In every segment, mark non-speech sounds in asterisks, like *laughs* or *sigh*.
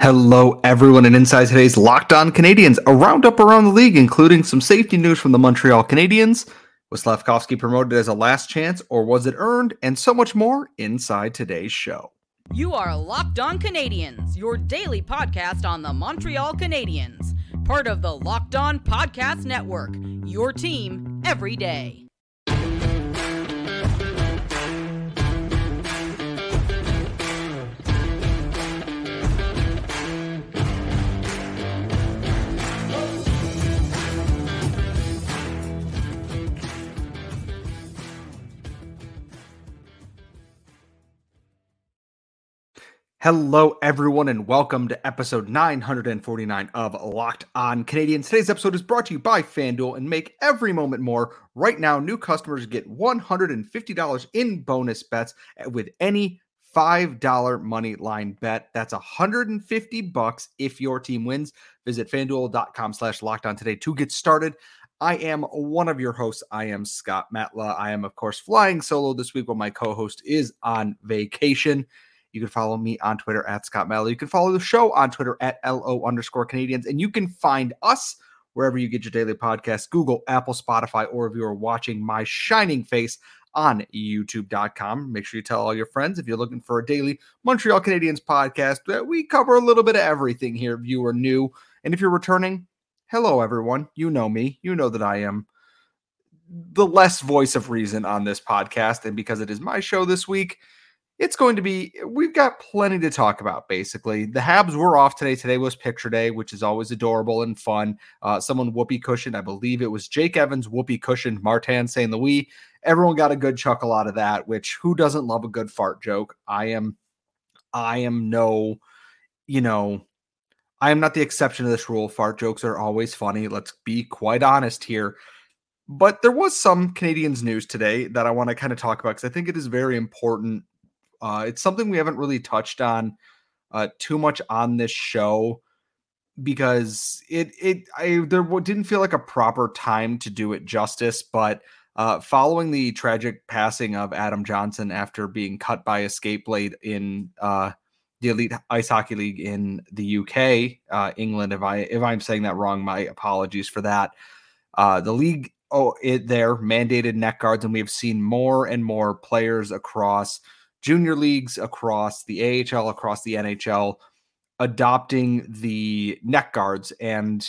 Hello, everyone, and inside today's Locked On Canadiens, a roundup around the league, including some safety news from the Montreal Canadiens. Was Slafkovsky promoted as a last chance, or was it earned? And so much more inside today's show. You are Locked On Canadiens, your daily podcast on the Montreal Canadiens, part of the Locked On Podcast Network, your team every day. Hello, everyone, and welcome to episode 949 of Locked On Canadiens. Today's episode is brought to you by FanDuel and make every moment more. Right now, new customers get $150 in bonus bets with any $5 money line bet. That's 150 bucks if your team wins. Visit fanduel.com slash locked on today to get started. I am one of your hosts. I am Scott Matla. I am, of course, flying solo this week while my co host is on vacation. You can follow me on Twitter at Scott Matla. You can follow the show on Twitter at LO underscore Canadiens. And you can find us wherever you get your daily podcast Google, Apple, Spotify, or if you are watching my shining face on youtube.com. Make sure you tell all your friends if you're looking for a daily Montreal Canadiens podcast that we cover a little bit of everything here if you are new. And if you're returning, hello, everyone. You know me. You know that I am the less voice of reason on this podcast. And because it is my show this week, it's going to be we've got plenty to talk about basically. The habs were off today. Today was picture day which is always adorable and fun. Uh, someone whoopee cushioned i believe it was jake evans whoopee cushioned martin st louis. Everyone got a good chuckle out of that which who doesn't love a good fart joke? I am i am no you know i am not the exception to this rule. Fart jokes are always funny. Let's be quite honest here. But there was some Canadiens news today that I want to kind of talk about because I think it is very important uh, it's something we haven't really touched on uh, too much on this show because it it I there didn't feel like a proper time to do it justice, but uh, following the tragic passing of Adam Johnson after being cut by a skate blade in uh, the Elite Ice Hockey League in the UK, uh, England. If I if I'm saying that wrong, my apologies for that. Uh, the league, oh, it there mandated neck guards, and we have seen more and more players across junior leagues across the AHL, across the NHL, adopting the neck guards and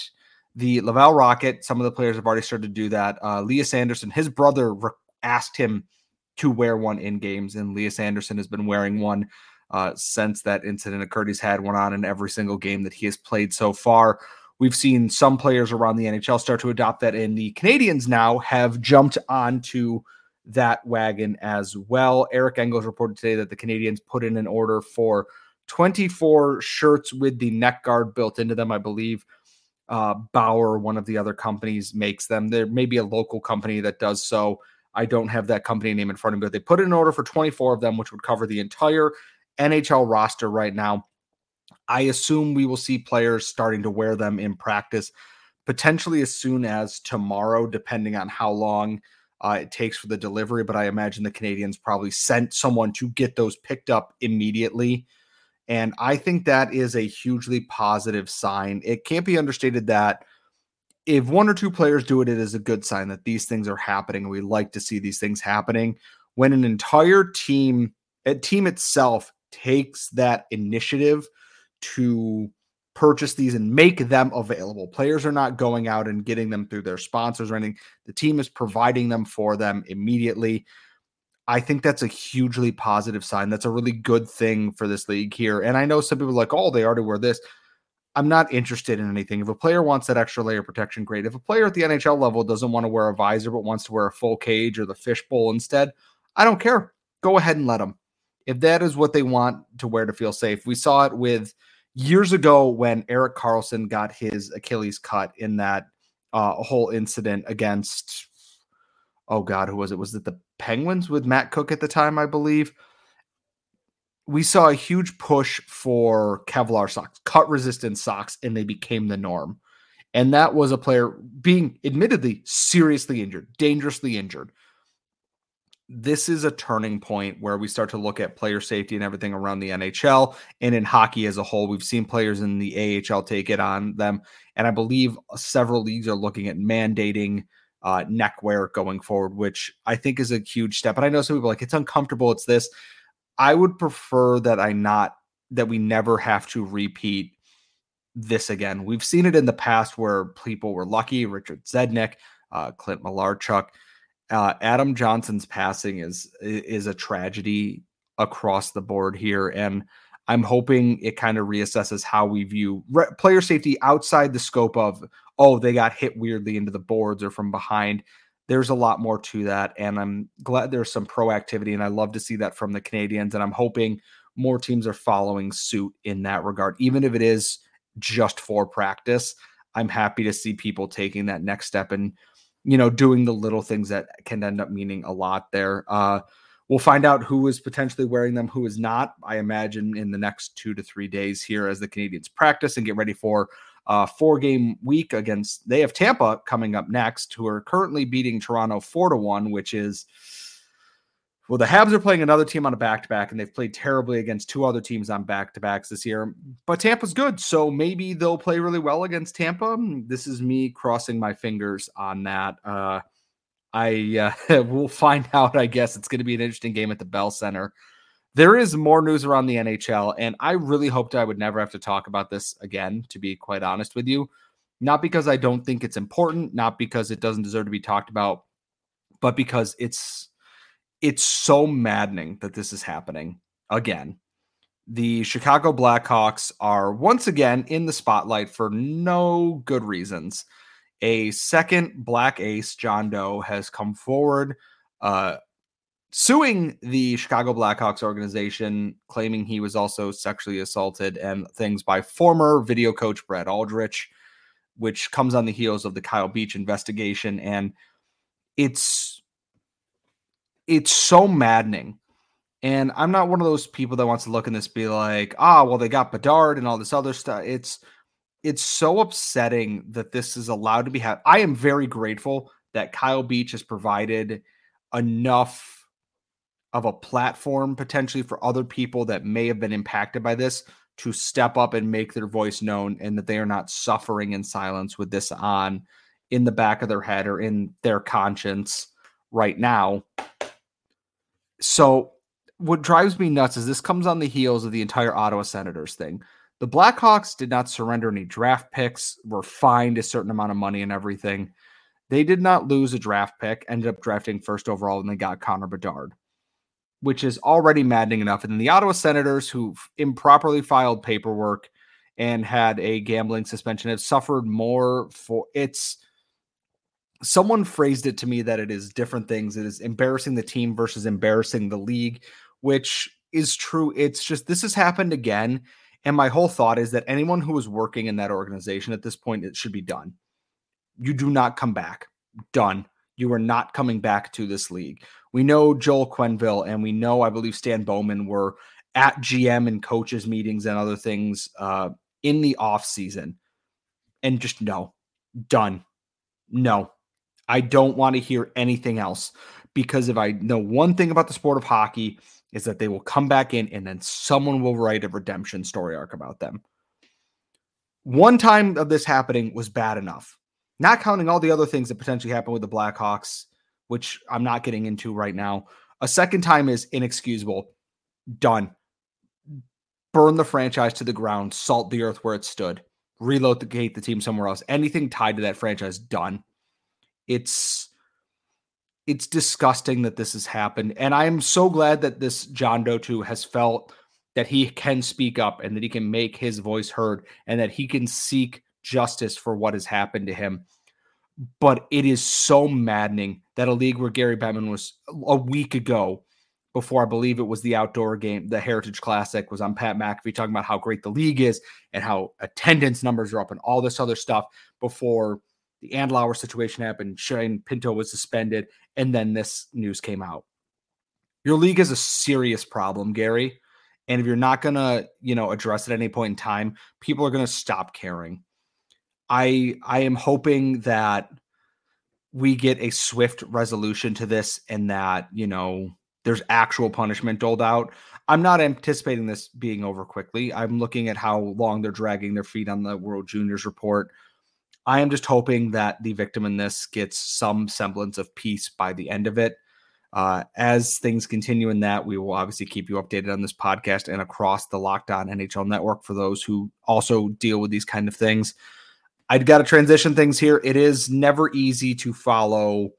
the Laval Rocket. Some of the players have already started to do that. Uh, Lias Andersson, his brother re- asked him to wear one in games, and Lias Andersson has been wearing one uh, since that incident occurred. He's had one on in every single game that he has played so far. We've seen some players around the NHL start to adopt that, and the Canadiens now have jumped onto that wagon as well. Eric Engels reported today that the Canadiens put in an order for 24 shirts with the neck guard built into them. I believe uh, Bauer, one of the other companies, makes them. There may be a local company that does so. I don't have that company name in front of me, but they put in an order for 24 of them, which would cover the entire NHL roster right now. I assume we will see players starting to wear them in practice potentially as soon as tomorrow, depending on how long uh, it takes for the delivery, but I imagine the Canadiens probably sent someone to get those picked up immediately. And I think that is a hugely positive sign. It can't be understated that if one or two players do it, it is a good sign that these things are happening. We like to see these things happening. When an entire team, a team itself, takes that initiative to purchase these and make them available. Players are not going out and getting them through their sponsors or anything. The team is providing them for them immediately. I think that's a hugely positive sign. That's a really good thing for this league here. And I know some people are like, oh, they already wear this. I'm not interested in anything. If a player wants that extra layer of protection, great. If a player at the NHL level doesn't want to wear a visor but wants to wear a full cage or the fishbowl instead, I don't care. Go ahead and let them. If that is what they want to wear to feel safe, we saw it with years ago when Erik Karlsson got his Achilles cut in that uh, whole incident against, oh God, who was it? Was it the Penguins with Matt Cooke at the time, I believe? We saw a huge push for Kevlar socks, cut resistant socks, and they became the norm. And that was a player being admittedly seriously injured, dangerously injured. This is a turning point where we start to look at player safety and everything around the NHL and in hockey as a whole. We've seen players in the AHL take it on them, and I believe several leagues are looking at mandating uh, neckwear going forward, which I think is a huge step. And I know some people like it's uncomfortable. It's this. I would prefer that I not that we never have to repeat this again. We've seen it in the past where people were lucky. Richard Zednik, uh, Clint Malarchuk, uh, Adam Johnson's passing is is a tragedy across the board here, and I'm hoping it kind of reassesses how we view re- player safety outside the scope of oh they got hit weirdly into the boards or from behind. There's a lot more to that, and I'm glad there's some proactivity, and I love to see that from the Canadiens, and I'm hoping more teams are following suit in that regard, even if it is just for practice. I'm happy to see people taking that next step and you know doing the little things that can end up meaning a lot there. Uh, we'll find out who is potentially wearing them, who is not. I imagine in the next two to three days here as the Canadiens practice and get ready for a four game week against. They have Tampa coming up next, who are currently beating Toronto four to one, which is well, the Habs are playing another team on a back to back, and they've played terribly against two other teams on back to backs this year. But Tampa's good, so maybe they'll play really well against Tampa. This is me crossing my fingers on that. Uh, I uh, *laughs* will find *laughs* out. I guess it's going to be an interesting game at the Bell Center. There is more news around the NHL, and I really hoped I would never have to talk about this again. To be quite honest with you, not because I don't think it's important, not because it doesn't deserve to be talked about, but because it's it's so maddening that this is happening again. The Chicago Blackhawks are once again in the spotlight for no good reasons. A second black ace, John Doe, has come forward uh, suing the Chicago Blackhawks organization, claiming he was also sexually assaulted and things by former video coach Brad Aldrich, which comes on the heels of the Kyle Beach investigation. And it's it's so maddening. And I'm not one of those people that wants to look in this be like, ah, well, they got Bedard and all this other stuff. It's it's so upsetting that this is allowed to be had. I am very grateful that Kyle Beach has provided enough of a platform potentially for other people that may have been impacted by this to step up and make their voice known and that they are not suffering in silence with this on in the back of their head or in their conscience right now so what drives me nuts is this comes on the heels of the entire Ottawa Senators thing. The Blackhawks did not surrender any draft picks, were fined a certain amount of money and everything. They did not lose a draft pick, ended up drafting first overall, and they got Connor Bedard, which is already maddening enough. And then the Ottawa Senators, who improperly filed paperwork and had a gambling suspension, have suffered more for it's someone phrased it to me that it is different things. It is embarrassing the team versus embarrassing the league, which is true. It's just this has happened again. And my whole thought is that anyone who is working in that organization at this point, it should be done. You do not come back. Done. You are not coming back to this league. We know Joel Quenneville and we know, I believe, Stan Bowman were at GM and coaches meetings and other things uh, in the off season. And just no, done. No, I don't want to hear anything else because if I know one thing about the sport of hockey is that they will come back in and then someone will write a redemption story arc about them. One time of this happening was bad enough. Not counting all the other things that potentially happened with the Blackhawks, which I'm not getting into right now. A second time is inexcusable. Done. Burn the franchise to the ground, salt the earth where it stood, relocate the team somewhere else. Anything tied to that franchise, done. It's it's disgusting that this has happened. And I am so glad that this John Doe too has felt that he can speak up and that he can make his voice heard and that he can seek justice for what has happened to him. But it is so maddening that a league where Gary Bettman was a week ago, before I believe it was the outdoor game, the Heritage Classic, was on Pat McAfee talking about how great the league is and how attendance numbers are up and all this other stuff before the Andlauer situation happened, Shane Pinto was suspended, and then this news came out. Your league is a serious problem, Gary. And if you're not gonna, you know, address it at any point in time, people are gonna stop caring. I I am hoping that we get a swift resolution to this and that, you know, there's actual punishment doled out. I'm not anticipating this being over quickly. I'm looking at how long they're dragging their feet on the World Juniors report. I am just hoping that the victim in this gets some semblance of peace by the end of it. Uh, as things continue in that, we will obviously keep you updated on this podcast and across the Locked On NHL network for those who also deal with these kind of things. I've got to transition things here. It is never easy to follow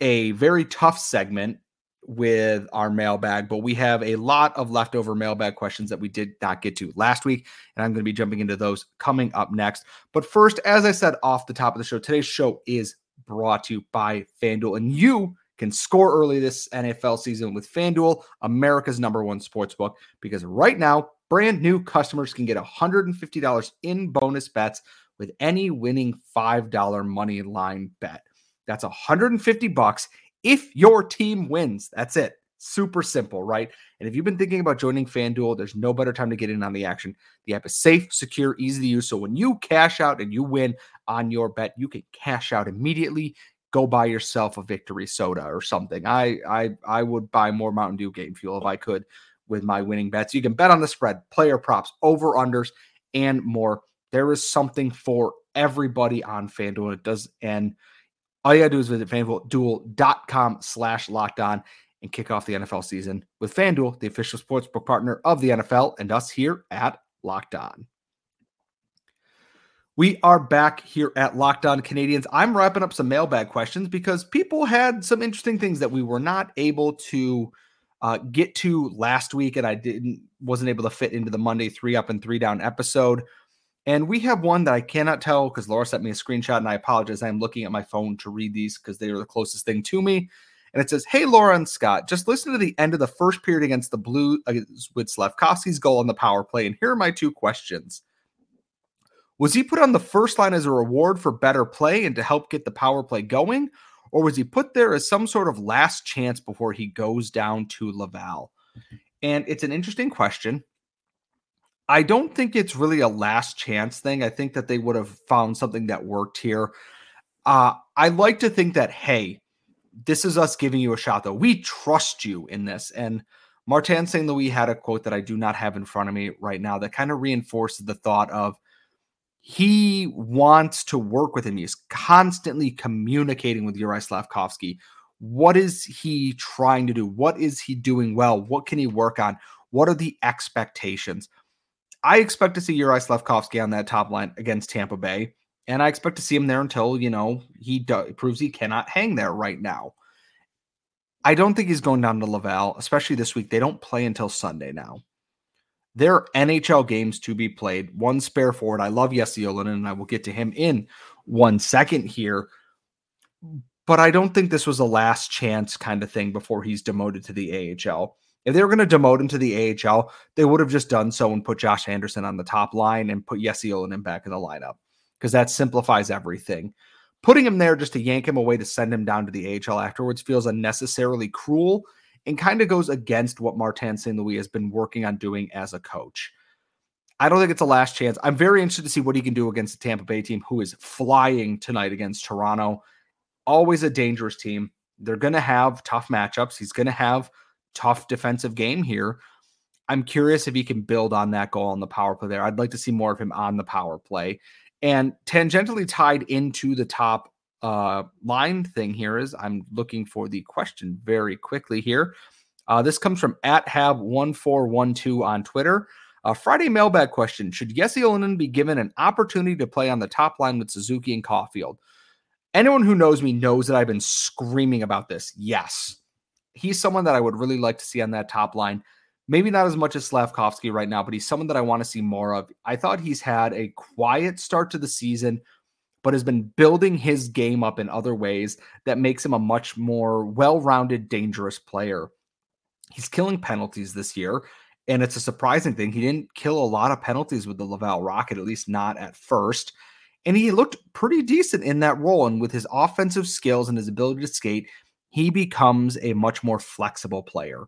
a very tough segment with our mailbag, but we have a lot of leftover mailbag questions that we did not get to last week, and I'm going to be jumping into those coming up next. But first, as I said off the top of the show, today's show is brought to you by FanDuel, and you can score early this NFL season with FanDuel, America's number one sports book, because right now, brand new customers can get $150 in bonus bets with any winning $5 money line bet. That's 150 bucks if your team wins. That's it. Super simple, right? And if you've been thinking about joining FanDuel, there's no better time to get in on the action. The app is safe, secure, easy to use. So when you cash out and you win on your bet, you can cash out immediately. Go buy yourself a victory soda or something. I I I would buy more Mountain Dew game fuel if I could with my winning bets. You can bet on the spread, player props, over unders, and more. There is something for everybody on FanDuel. It does and all you gotta do is visit fanduel.com slash locked on and kick off the NFL season with FanDuel, the official sportsbook partner of the NFL, and us here at Locked On. We are back here at Locked On Canadiens. I'm wrapping up some mailbag questions because people had some interesting things that we were not able to uh, get to last week, and I didn't wasn't able to fit into the Monday three up and three down episode. And we have one that I cannot tell because Laura sent me a screenshot, and I apologize. I'm looking at my phone to read these because they are the closest thing to me. And it says, Hey, Laura and Scott, just listen to the end of the first period against the Blues uh, with Slafkovsky's goal on the power play. And here are my two questions. Was he put on the first line as a reward for better play and to help get the power play going? Or was he put there as some sort of last chance before he goes down to Laval? Mm-hmm. And it's an interesting question. I don't think it's really a last chance thing. I think that they would have found something that worked here. Uh, I like to think that, hey, this is us giving you a shot, though. We trust you in this. And Martin St. Louis had a quote that I do not have in front of me right now that kind of reinforces the thought of he wants to work with him. He's constantly communicating with Juraj Slafkovsky. What is he trying to do? What is he doing well? What can he work on? What are the expectations? I expect to see Juraj Slafkovsky on that top line against Tampa Bay, and I expect to see him there until you know he do- proves he cannot hang there right now. I don't think he's going down to Laval, especially this week. They don't play until Sunday now. There are NHL games to be played. One spare forward. I love Jesse and I will get to him in one second here. But I don't think this was a last chance kind of thing before he's demoted to the AHL. If they were going to demote him to the AHL, they would have just done so and put Josh Anderson on the top line and put Jesse Ylönen back in the lineup because that simplifies everything. Putting him there just to yank him away to send him down to the AHL afterwards feels unnecessarily cruel and kind of goes against what Martin St. Louis has been working on doing as a coach. I don't think it's a last chance. I'm very interested to see what he can do against the Tampa Bay team, who is flying tonight against Toronto. Always a dangerous team. They're going to have tough matchups. He's going to have tough defensive game here. I'm curious if he can build on that goal on the power play there. I'd like to see more of him on the power play. And tangentially tied into the top uh, line thing here is I'm looking for the question very quickly here. Uh, this comes from at have1412 on Twitter. A Friday mailbag question Should Jesse Ylönen be given an opportunity to play on the top line with Suzuki and Caufield? Anyone who knows me knows that I've been screaming about this. Yes he's someone that I would really like to see on that top line. Maybe not as much as Slafkovsky right now, but he's someone that I want to see more of. I thought he's had a quiet start to the season, but has been building his game up in other ways that makes him a much more well rounded, dangerous player. He's killing penalties this year, and it's a surprising thing. He didn't kill a lot of penalties with the Laval Rocket, at least not at first. And he looked pretty decent in that role. And with his offensive skills and his ability to skate, he becomes a much more flexible player.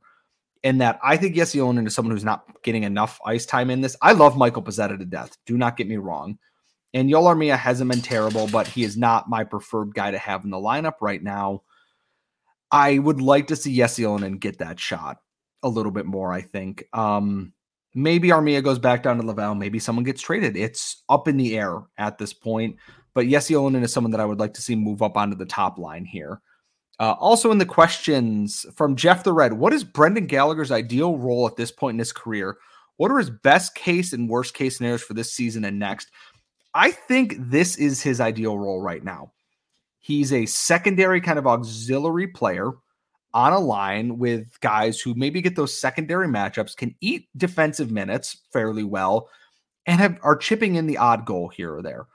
In that, I think Ylönen is someone who's not getting enough ice time in this. I love Michael Pezzetta to death. Do not get me wrong. And Joel Armia hasn't been terrible, but he is not my preferred guy to have in the lineup right now. I would like to see Ylönen get that shot a little bit more, I think. Um, maybe Armia goes back down to Laval. Maybe someone gets traded. It's up in the air at this point. But Ylönen is someone that I would like to see move up onto the top line here. Uh, also in the questions from Jeff the Red, what is Brendan Gallagher's ideal role at this point in his career? What are his best case and worst case scenarios for this season and next? I think this is his ideal role right now. He's a secondary kind of auxiliary player on a line with guys who maybe get those secondary matchups, can eat defensive minutes fairly well, and have are chipping in the odd goal here or there.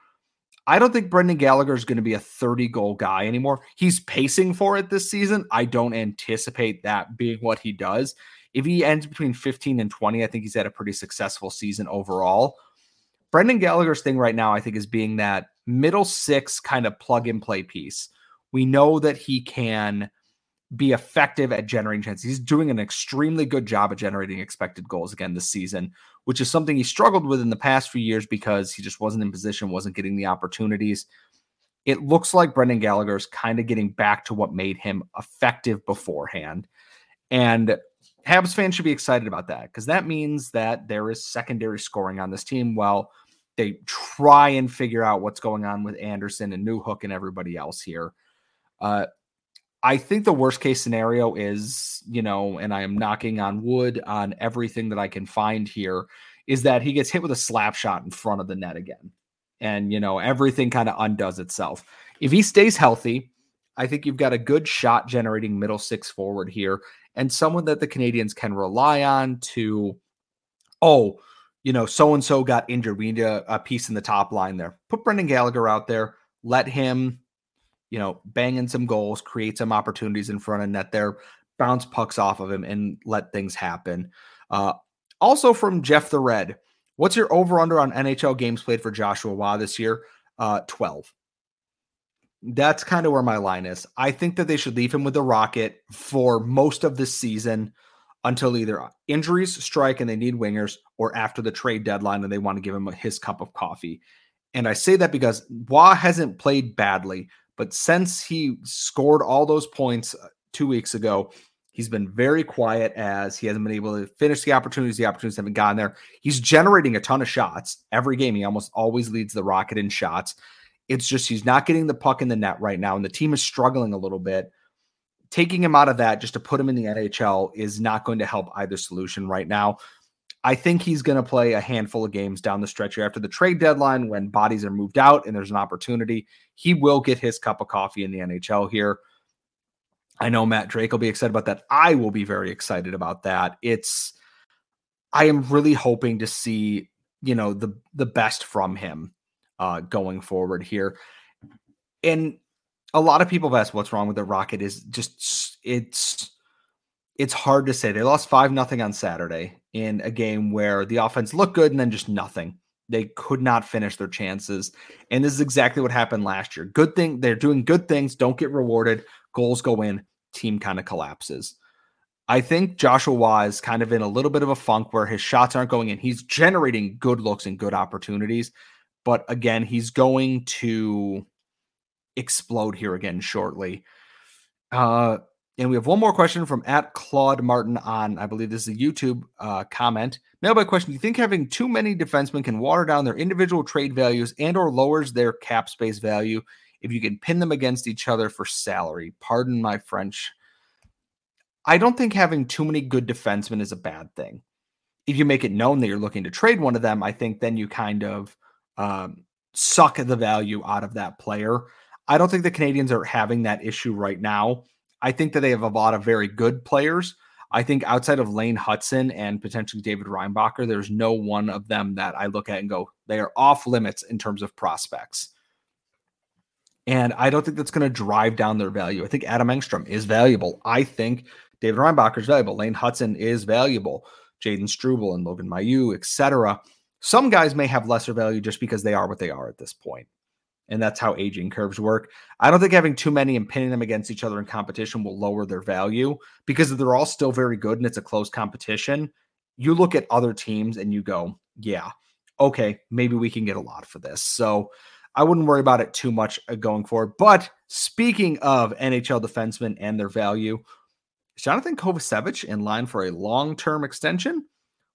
I don't think Brendan Gallagher is going to be a 30 goal guy anymore. He's pacing for it this season. I don't anticipate that being what he does. If he ends between 15 and 20, I think he's had a pretty successful season overall. Brendan Gallagher's thing right now, I think, is being that middle six kind of plug and play piece. We know that he can be effective at generating chances. He's doing an extremely good job at generating expected goals again this season, which is something he struggled with in the past few years because he just wasn't in position, wasn't getting the opportunities. It looks like Brendan Gallagher is kind of getting back to what made him effective beforehand. And Habs fans should be excited about that because that means that there is secondary scoring on this team while they try and figure out what's going on with Anderson and Newhook and everybody else here. Uh, I think the worst case scenario is, you know, and I am knocking on wood on everything that I can find here, is that he gets hit with a slap shot in front of the net again. And, you know, everything kind of undoes itself. If he stays healthy, I think you've got a good shot generating middle six forward here and someone that the Canadiens can rely on to, oh, you know, so and so got injured. We need a, a piece in the top line there. Put Brendan Gallagher out there. Let him you know, bang in some goals, create some opportunities in front of net there, bounce pucks off of him, and let things happen. Uh, also from Jeff the Red, what's your over under on NHL games played for Joshua Roy this year? Uh, 12. That's kind of where my line is. I think that they should leave him with the Rocket for most of this season until either injuries strike and they need wingers or after the trade deadline and they want to give him his cup of coffee. And I say that because Roy hasn't played badly, but since he scored all those points uh, two weeks ago, he's been very quiet as he hasn't been able to finish the opportunities. The opportunities haven't gotten there. He's generating a ton of shots every game. He almost always leads the Rocket in shots. It's just he's not getting the puck in the net right now, and the team is struggling a little bit. Taking him out of that just to put him in the NHL is not going to help either solution right now. I think he's going to play a handful of games down the stretch here after the trade deadline when bodies are moved out and there's an opportunity. He will get his cup of coffee in the NHL here. I know Matt Drake will be excited about that. I will be very excited about that. It's I am really hoping to see, you know, the the best from him uh going forward here. And a lot of people have asked what's wrong with the Rocket is just it's it's hard to say. They lost 5 nothing on Saturday in a game where the offense looked good and then just nothing. They could not finish their chances. And this is exactly what happened last year. Good thing they're doing good things, don't get rewarded, goals go in, team kind of collapses. I think Joshua Roy is kind of in a little bit of a funk where his shots aren't going in. He's generating good looks and good opportunities, but again, he's going to explode here again shortly. Uh, and we have one more question from at Claude Martin on, I believe this is a YouTube uh, comment. Mailbag question: Do you think having too many defensemen can water down their individual trade values and or lowers their cap space value if you can pin them against each other for salary? Pardon my French. I don't think having too many good defensemen is a bad thing. If you make it known that you're looking to trade one of them, I think then you kind of um, suck the value out of that player. I don't think the Canadiens are having that issue right now. I think that they have a lot of very good players. I think outside of Lane Hutson and potentially David Reinbacher, there's no one of them that I look at and go, they are off limits in terms of prospects. And I don't think that's going to drive down their value. I think Adam Engstrom is valuable. I think David Reinbacher is valuable. Lane Hutson is valuable. Jayden Struble and Logan Mailloux, etc. Some guys may have lesser value just because they are what they are at this point and that's how aging curves work. I don't think having too many and pinning them against each other in competition will lower their value because they're all still very good and it's a close competition. You look at other teams and you go, yeah, okay, maybe we can get a lot for this. So I wouldn't worry about it too much uh, going forward. But speaking of NHL defensemen and their value, Johnathan Kovacevic in line for a long term extension?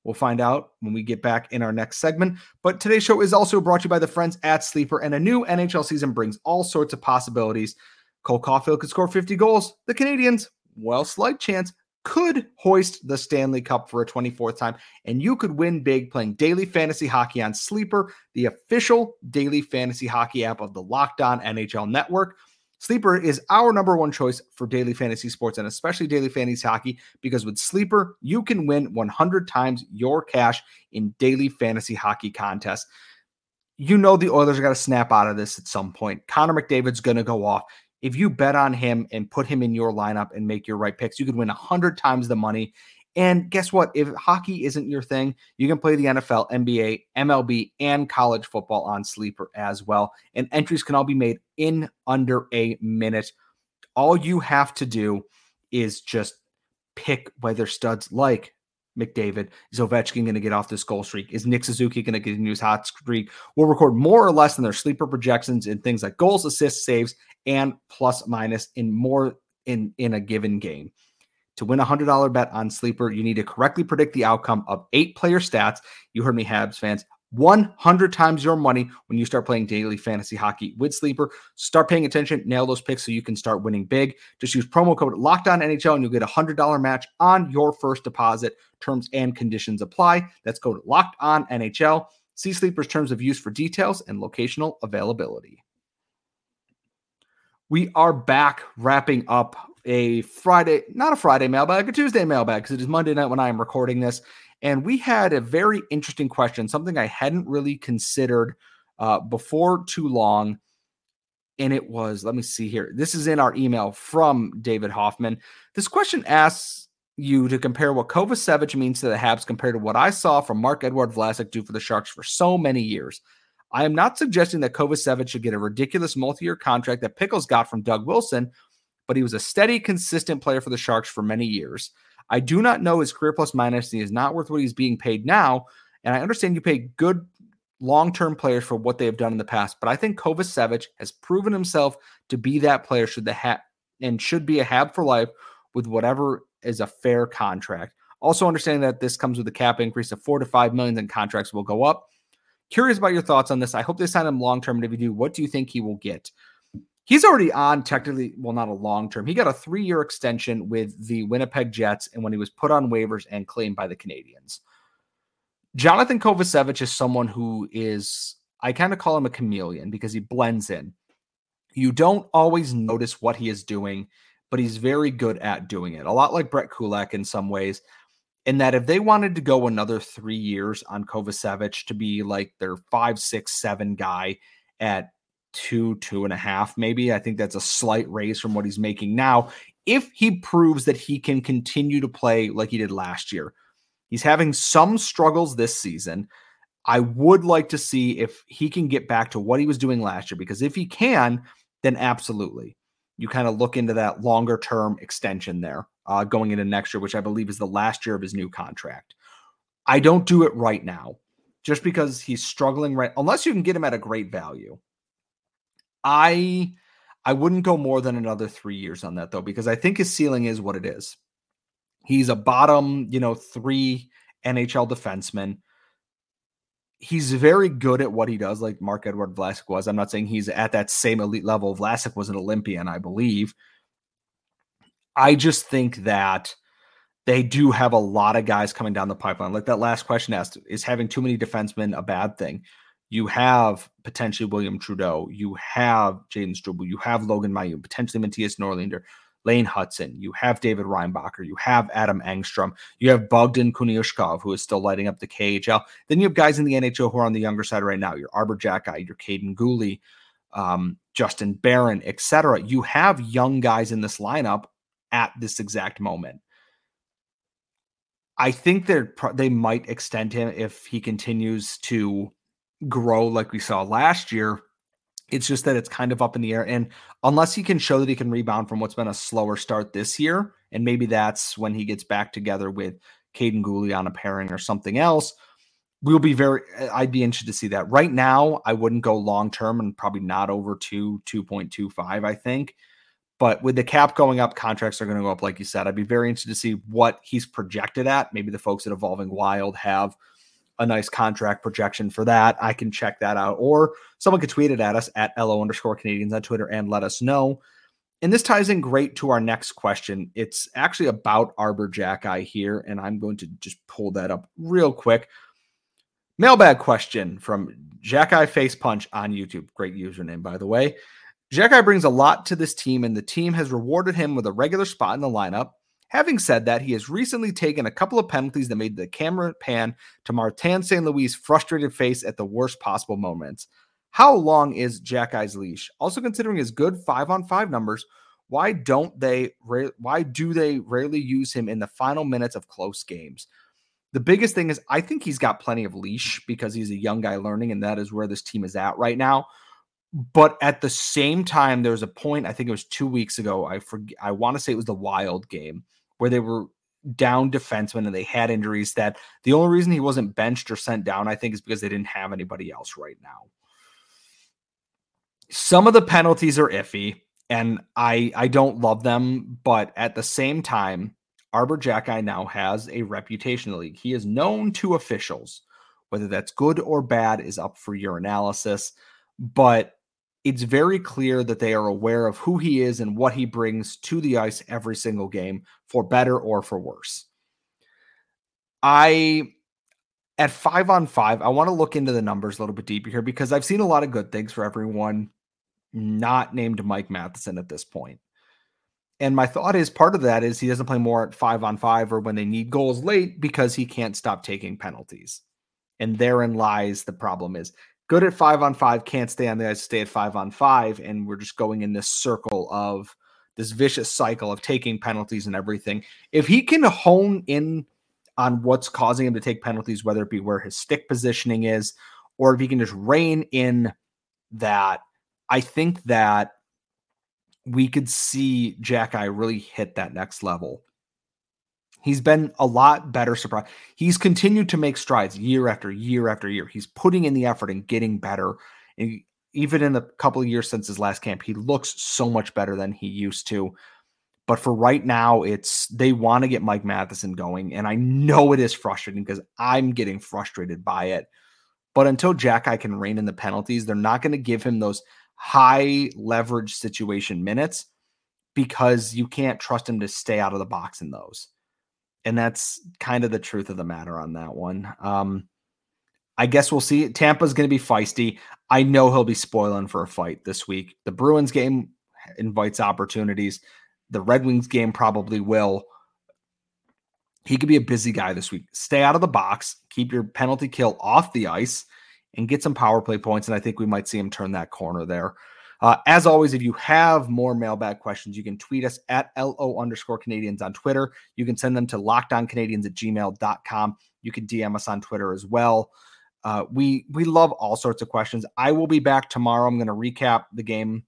We'll find out when we get back in our next segment. But today's show is also brought to you by the friends at Sleeper, and a new NHL season brings all sorts of possibilities. Cole Caufield could score 50 goals. The Canadiens, well, slight chance, could hoist the Stanley Cup for a 24th time, and you could win big playing daily fantasy hockey on Sleeper, the official daily fantasy hockey app of the Locked On NHL Network. Sleeper is our number one choice for daily fantasy sports and especially daily fantasy hockey because with Sleeper, you can win 100 times your cash in daily fantasy hockey contests. You know the Oilers are going to snap out of this at some point. Connor McDavid's going to go off. If you bet on him and put him in your lineup and make your right picks, you could win 100 times the money and guess what? If hockey isn't your thing, you can play the NFL, NBA, MLB, and college football on Sleeper as well. And entries can all be made in under a minute. All you have to do is just pick whether studs like McDavid, is Ovechkin going to get off this goal streak? Is Nick Suzuki going to a new hot streak? We'll record more or less than their sleeper projections in things like goals, assists, saves, and plus minus in more in in a given game. To win a $100 bet on Sleeper, you need to correctly predict the outcome of eight player stats. You heard me, Habs fans. 100 times your money when you start playing daily fantasy hockey with Sleeper. Start paying attention, nail those picks so you can start winning big. Just use promo code LOCKDOWN NHL and you'll get a $100 match on your first deposit. Terms and conditions apply. That's code LOCKED ON NHL. See Sleeper's terms of use for details and locational availability. We are back wrapping up a Friday, not a Friday mailbag, a Tuesday mailbag, because it is Monday night when I am recording this. And we had a very interesting question, something I hadn't really considered uh, before too long. And it was, let me see here. This is in our email from David Hoffman. This question asks you to compare what Kovacevic means to the Habs compared to what I saw from Marc-Edouard Vlasic do for the Sharks for so many years. I am not suggesting that Kovacevic should get a ridiculous multi-year contract that Pickles got from Doug Wilson, but he was a steady, consistent player for the Sharks for many years. I do not know his career plus minus. He is not worth what he's being paid now. And I understand you pay good long term players for what they have done in the past, but I think Kovacevic has proven himself to be that player should the hat and should be a hab for life with whatever is a fair contract. Also, understanding that this comes with a cap increase of four to five million, and contracts will go up. Curious about your thoughts on this. I hope they sign him long term. And if you do, what do you think he will get? He's already on technically, well, not a long term. He got a three year extension with the Winnipeg Jets, and when he was put on waivers and claimed by the Canadiens. Johnathan Kovacevic is someone who is, I kind of call him a chameleon because he blends in. You don't always notice what he is doing, but he's very good at doing it. A lot like Brett Kulak in some ways, in that if they wanted to go another three years on Kovacevic to be like their five, six, seven guy at two, two and a half, maybe. I think that's a slight raise from what he's making now. If he proves that he can continue to play like he did last year, he's having some struggles this season. I would like to see if he can get back to what he was doing last year, because if he can, then absolutely. You kind of look into that longer term extension there uh, going into next year, which I believe is the last year of his new contract. I don't do it right now just because he's struggling right, unless you can get him at a great value. I I wouldn't go more than another three years on that though, because I think his ceiling is what it is. He's a bottom, you know, three NHL defenseman. He's very good at what he does, like Marc-Edouard Vlasic was. I'm not saying he's at that same elite level. Vlasic was an Olympian, I believe. I just think that they do have a lot of guys coming down the pipeline. Like that last question asked, is having too many defensemen a bad thing? You have potentially William Trudeau, you have Jayden Struble, you have Logan Mailloux, potentially Mattias Norlinder, Lane Hutson, you have David Reinbacher, you have Adam Engstrom, you have Bogdan Konyushkov, who is still lighting up the KHL. Then you have guys in the NHL who are on the younger side right now. Your Arber Xhekaj, your Kaiden Guhle, um, Justin Barron, etc. You have young guys in this lineup at this exact moment. I think they're they might extend him if he continues to grow like we saw last year. It's just that it's kind of up in the air. And unless he can show that he can rebound from what's been a slower start this year, and maybe that's when he gets back together with Kaiden Guhle on a pairing or something else, we'll be very I'd be interested to see that. Right now, I wouldn't go long term and probably not over 2 2.25, I think. But with the cap going up, contracts are going to go up, like you said. I'd be very interested to see what he's projected at. Maybe the folks at Evolving Wild have a nice contract projection for that. I can check that out. Or someone could tweet it at us at LO underscore Canadiens on Twitter and let us know. And this ties in great to our next question. It's actually about Arber Xhekaj here, and I'm going to just pull that up real quick. Mailbag question from Xhekaj Face Punch on YouTube. Great username, by the way. Xhekaj brings a lot to this team, and the team has rewarded him with a regular spot in the lineup. Having said that, he has recently taken a couple of penalties that made the camera pan to Martin St. Louis' frustrated face at the worst possible moments. How long is Xhekaj's leash? Also considering his good five on five numbers, why don't they why do they rarely use him in the final minutes of close games? The biggest thing is I think he's got plenty of leash because he's a young guy learning, and that is where this team is at right now. But at the same time, there was a point, I think it was two weeks ago. I forget I want to say it was the wild game where they were down defensemen and they had injuries that the only reason he wasn't benched or sent down, I think, is because they didn't have anybody else right now. Some of the penalties are iffy and I I don't love them, but at the same time, Arber Xhekaj now has a reputation in the league. He is known to officials. Whether that's good or bad is up for your analysis, but it's very clear that they are aware of who he is and what he brings to the ice every single game, for better or for worse. I at five on five, I want to look into the numbers a little bit deeper here because I've seen a lot of good things for everyone not named Mike Matheson at this point. And my thought is part of that is he doesn't play more at five on five or when they need goals late because he can't stop taking penalties. And therein lies the problem is good at five on five, can't stay on the ice, stay at five on five. And we're just going in this circle of this vicious cycle of taking penalties and everything. If he can hone in on what's causing him to take penalties, whether it be where his stick positioning is, or if he can just rein in that, I think that we could see Xhekaj really hit that next level. He's been a lot better surprise. He's continued to make strides year after year after year. He's putting in the effort and getting better. And even in the couple of years since his last camp, he looks so much better than he used to. But for right now, it's they want to get Mike Matheson going. And I know it is frustrating because I'm getting frustrated by it. But until Xhekaj can rein in the penalties, they're not going to give him those high leverage situation minutes because you can't trust him to stay out of the box in those. And that's kind of the truth of the matter on that one. Um, I guess we'll see. Tampa's going to be feisty. I know he'll be spoiling for a fight this week. The Bruins game invites opportunities. The Red Wings game probably will. He could be a busy guy this week. Stay out of the box, keep your penalty kill off the ice, and get some power play points. And I think we might see him turn that corner there. Uh, as always, if you have more mailbag questions, you can tweet us at LO underscore Canadiens on Twitter. You can send them to lockdowncanadians at gmail.com. You can DM us on Twitter as well. Uh, we we love all sorts of questions. I will be back tomorrow. I'm going to recap the game,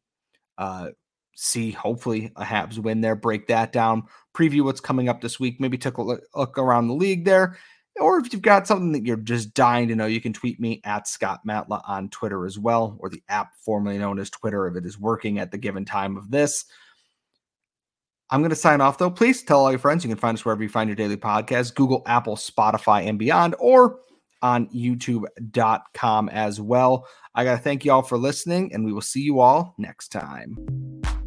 uh, see hopefully a Habs win there, break that down, preview what's coming up this week, maybe take a look, look around the league there, or if you've got something that you're just dying to know, you can tweet me at Scott Matla on Twitter as well, or the app formerly known as Twitter if it is working at the given time of this. I'm going to sign off though. Please tell all your friends. You can find us wherever you find your daily podcast Google, Apple, Spotify, and beyond, or on youtube.com as well. I got to thank you all for listening, and we will see you all next time.